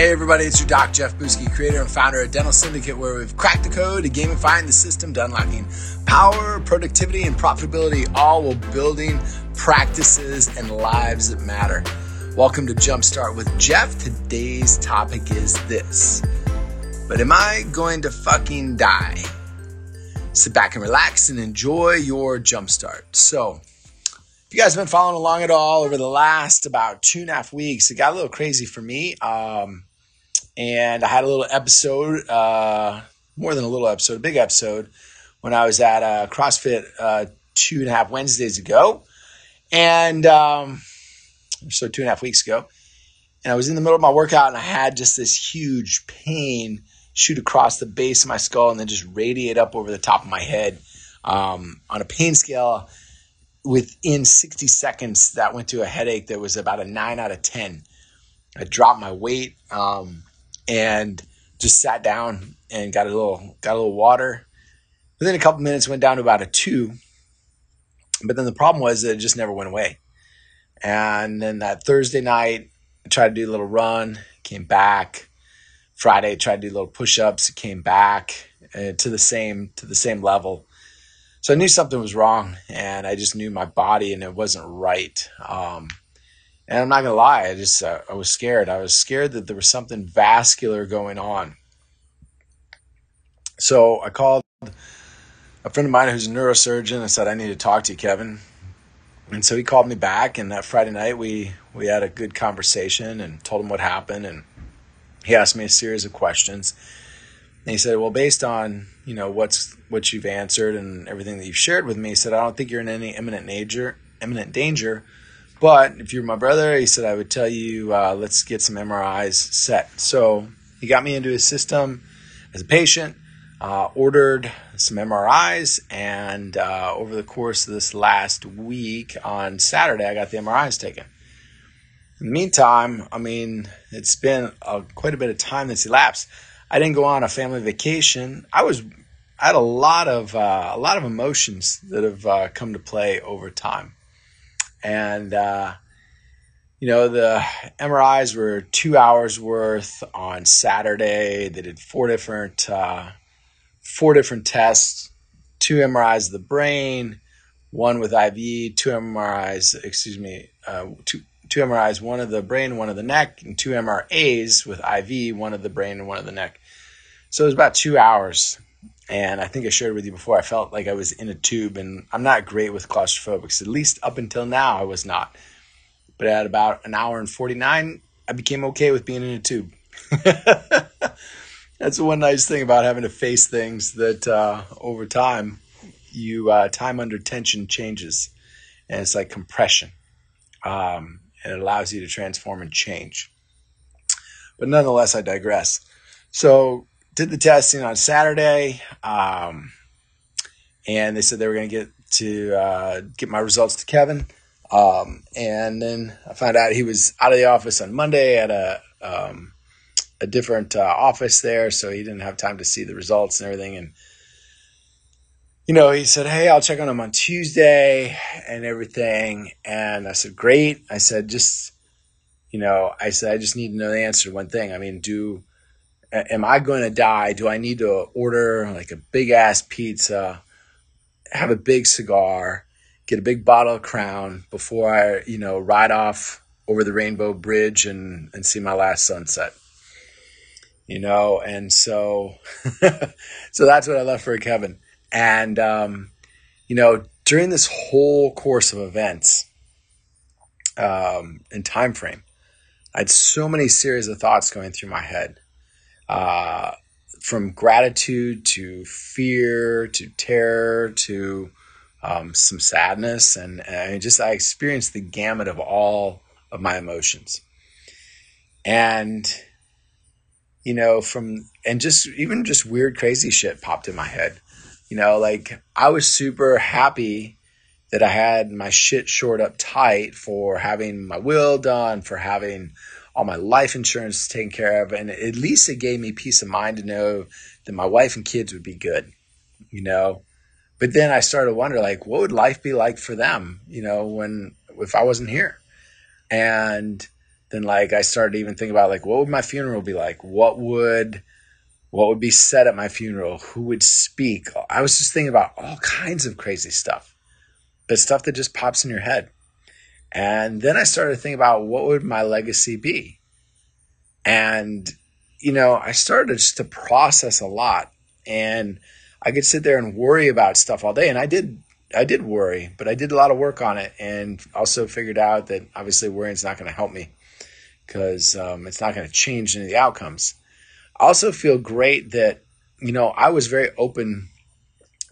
Hey everybody, it's your doc Jeff Buske, creator and founder of Dental Syndicate, where we've cracked the code to gamifying the system to unlocking power, productivity, and profitability, all while building practices and lives that matter. Welcome to Jumpstart with Jeff. Today's topic is this. But am I going to fucking die? Sit back and relax and enjoy your jumpstart. So, if you guys have been following along at all over the last about two and a half weeks, it got a little crazy for me. Um, and I had a little episode, uh, more than a little episode, a big episode, when I was at uh, CrossFit uh, two and a half Wednesdays ago. And um, so two and a half weeks ago. And I was in the middle of my workout and I had just this huge pain shoot across the base of my skull and then just radiate up over the top of my head um, on a pain scale within 60 seconds, that went to a headache that was about a nine out of 10. I dropped my weight um, and just sat down and got a little got a little water. Within a couple minutes, went down to about a two. But then the problem was that it just never went away. And then that Thursday night, I tried to do a little run, came back. Friday, tried to do a little push-ups, came back uh, to the same to the same level. So I knew something was wrong, and I just knew my body and it wasn't right. Um, and I'm not gonna lie, I just uh, I was scared. I was scared that there was something vascular going on. So I called a friend of mine who's a neurosurgeon. I said I need to talk to you, Kevin. And so he called me back, and that Friday night we we had a good conversation and told him what happened, and he asked me a series of questions. And he said, "Well, based on you know what's what you've answered and everything that you've shared with me," he said, "I don't think you're in any imminent danger. Imminent danger, but if you're my brother, he said I would tell you uh, let's get some MRIs set." So he got me into his system as a patient, uh, ordered some MRIs, and uh, over the course of this last week on Saturday, I got the MRIs taken. In the meantime, I mean, it's been a, quite a bit of time that's elapsed. I didn't go on a family vacation. I was I had a lot of uh, a lot of emotions that have uh, come to play over time, and uh, you know the MRIs were two hours worth on Saturday. They did four different uh, four different tests, two MRIs of the brain, one with IV, two MRIs, excuse me, uh, two two MRIs, one of the brain, one of the neck, and two MRAs with IV, one of the brain and one of the neck. So it was about two hours. And I think I shared with you before, I felt like I was in a tube, and I'm not great with claustrophobics. At least up until now, I was not. But at about an hour and 49, I became okay with being in a tube. That's one nice thing about having to face things that uh, over time, you uh, time under tension changes, and it's like compression. Um, and it allows you to transform and change. But nonetheless, I digress. So, did the testing on Saturday, um, and they said they were going to get to uh, get my results to Kevin. Um, and then I found out he was out of the office on Monday at a um, a different uh, office there, so he didn't have time to see the results and everything. And you know, he said, Hey, I'll check on him on Tuesday and everything. And I said, Great. I said, Just, you know, I said, I just need to know the answer to one thing. I mean, do, am I going to die? Do I need to order like a big ass pizza, have a big cigar, get a big bottle of Crown before I, you know, ride off over the Rainbow Bridge and, and see my last sunset? You know, and so, so that's what I left for Kevin. And, um, you know, during this whole course of events um, and time frame, I had so many series of thoughts going through my head. Uh, from gratitude to fear to terror to um, some sadness. And, and I just I experienced the gamut of all of my emotions. And you know from and just even just weird crazy shit popped in my head. You know, like I was super happy that I had my shit short up tight for having my will done, for having all my life insurance taken care of. And at least it gave me peace of mind to know that my wife and kids would be good, you know. But then I started to wonder, like, what would life be like for them, you know, when if I wasn't here? And then like I started to even thinking about like what would my funeral be like? What would what would be said at my funeral? Who would speak? I was just thinking about all kinds of crazy stuff, but stuff that just pops in your head. And then I started to think about what would my legacy be? And, you know, I started just to process a lot and I could sit there and worry about stuff all day. And I did, I did worry, but I did a lot of work on it and also figured out that obviously worrying is not going to help me because um, it's not going to change any of the outcomes. I also feel great that, you know, I was very open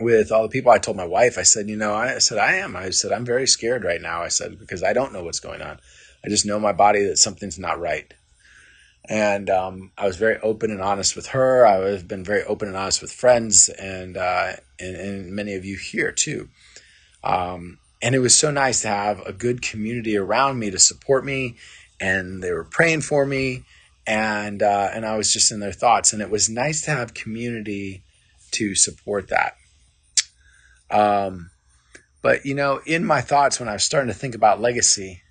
with all the people. I told my wife, I said, you know, I said, I am. I said, I'm very scared right now. I said, because I don't know what's going on. I just know my body that something's not right. And um, I was very open and honest with her. I've been very open and honest with friends and, uh, and, and many of you here too. Um, and it was so nice to have a good community around me to support me. And they were praying for me. And, uh, and I was just in their thoughts. And it was nice to have community to support that. Um, but you know, in my thoughts when I was starting to think about legacy,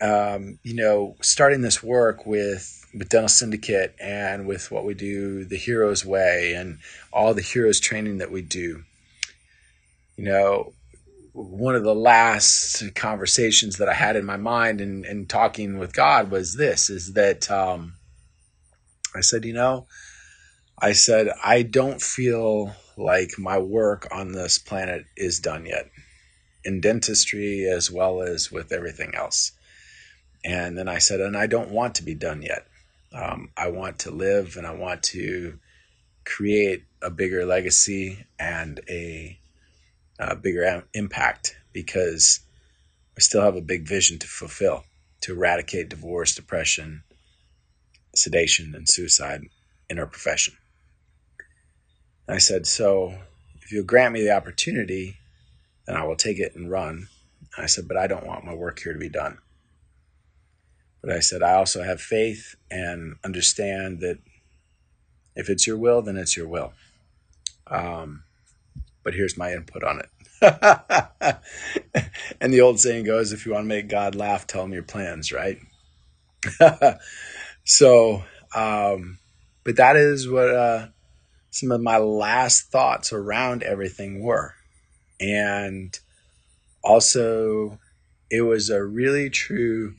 um, you know, starting this work with with Dental Syndicate and with what we do, the Heroes Way, and all the Heroes training that we do, you know, one of the last conversations that I had in my mind and, and talking with God was this: is that um, I said, you know, I said I don't feel like my work on this planet is done yet in dentistry as well as with everything else. And then I said, and I don't want to be done yet. Um, I want to live and I want to create a bigger legacy and a, a bigger impact because I still have a big vision to fulfill to eradicate divorce, depression, sedation, and suicide in our profession. I said, So if you'll grant me the opportunity, then I will take it and run. I said, But I don't want my work here to be done. But I said, I also have faith and understand that if it's your will, then it's your will. Um, but here's my input on it. and the old saying goes if you want to make God laugh, tell him your plans, right? so, um, but that is what uh, some of my last thoughts around everything were. And also, it was a really true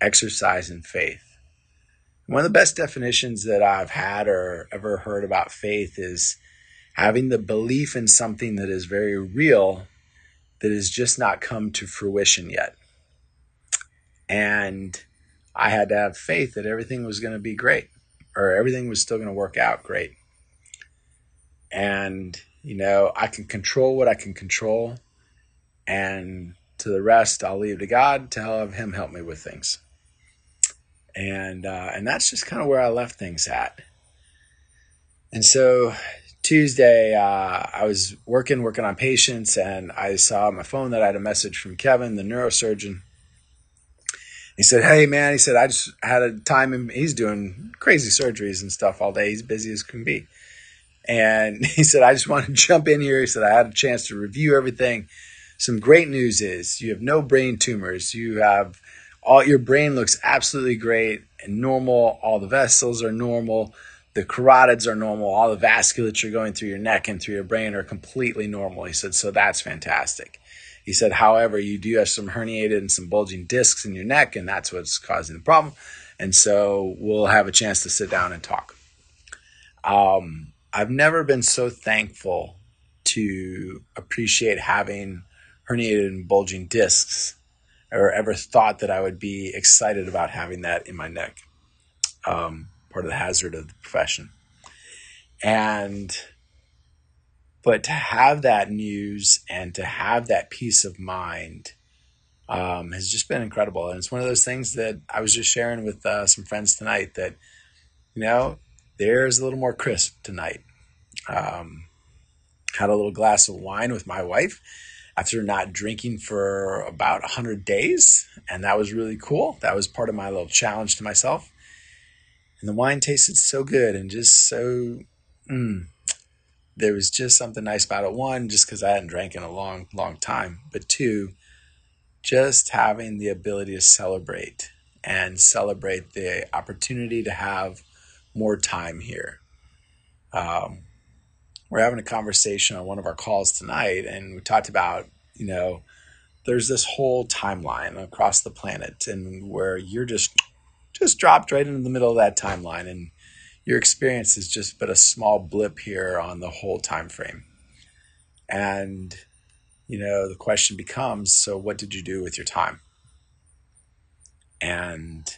exercise in faith. One of the best definitions that I've had or ever heard about faith is having the belief in something that is very real that has just not come to fruition yet. And I had to have faith that everything was going to be great or everything was still going to work out great and you know i can control what i can control. And to the rest i'll leave to god to have him help me with things. And uh, and that's just kind of where i left things at. And so tuesday uh, i was working working on patients and i saw on my phone that i had a message from kevin the neurosurgeon. He said hey man he said i just had a time he's doing crazy surgeries and stuff all day. He's busy as can be and he said, I just want to jump in here. He said, I had a chance to review everything. Some great news is you have no brain tumors. You have all your brain looks absolutely great and normal. All the vessels are normal. The carotids are normal. All the vasculature going through your neck and through your brain are completely normal. He said, so that's fantastic. He said, however, you do have some herniated and some bulging discs in your neck, and that's what's causing the problem. And so we'll have a chance to sit down and talk. Um, I've never been so thankful to appreciate having herniated and bulging discs or ever thought that I would be excited about having that in my neck. Um, part of the hazard of the profession. And, but to have that news and to have that peace of mind um, has just been incredible. And it's one of those things that I was just sharing with uh, some friends tonight that, you know, there's a little more crisp tonight. Um, had a little glass of wine with my wife after not drinking for about 100 days. And that was really cool. That was part of my little challenge to myself. And the wine tasted so good and just so, mm, there was just something nice about it. One, just because I hadn't drank in a long, long time. But two, just having the ability to celebrate and celebrate the opportunity to have more time here. Um, we're having a conversation on one of our calls tonight, and we talked about, you know, there's this whole timeline across the planet, and where you're just just dropped right into the middle of that timeline, and your experience is just but a small blip here on the whole time frame. And you know, the question becomes, so what did you do with your time? And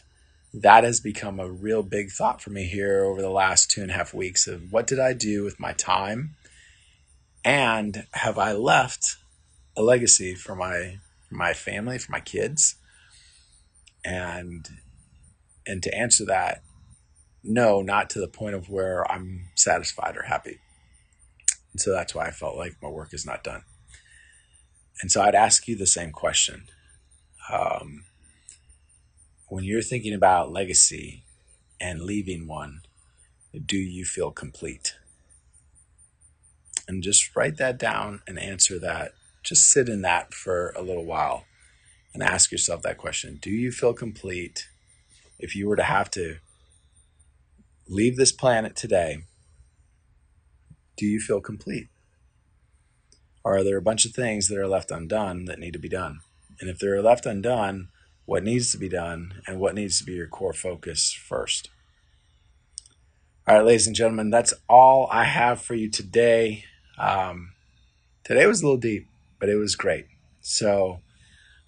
that has become a real big thought for me here over the last two and a half weeks of what did I do with my time? And have I left a legacy for my my family, for my kids? And and to answer that, no, not to the point of where I'm satisfied or happy. And so that's why I felt like my work is not done. And so I'd ask you the same question. Um, when you're thinking about legacy and leaving one, do you feel complete? And just write that down and answer that. Just sit in that for a little while and ask yourself that question Do you feel complete if you were to have to leave this planet today? Do you feel complete? Or are there a bunch of things that are left undone that need to be done? And if they're left undone, what needs to be done and what needs to be your core focus first? All right, ladies and gentlemen, that's all I have for you today. Um, today was a little deep, but it was great. So,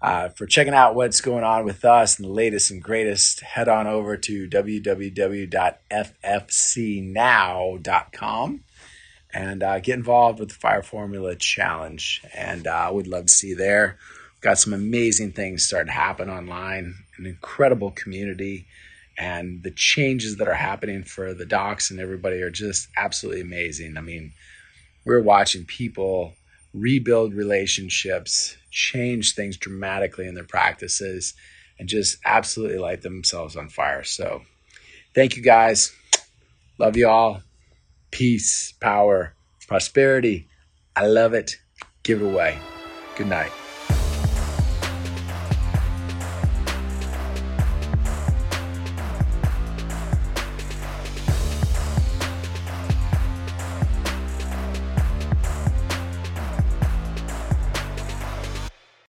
uh, for checking out what's going on with us and the latest and greatest, head on over to www.ffcnow.com and uh, get involved with the Fire Formula Challenge. And uh, I would love to see you there. Got some amazing things starting to happen online, an incredible community, and the changes that are happening for the docs and everybody are just absolutely amazing. I mean, we're watching people rebuild relationships, change things dramatically in their practices, and just absolutely light themselves on fire. So, thank you guys. Love you all peace, power, prosperity. I love it. Give it away. Good night.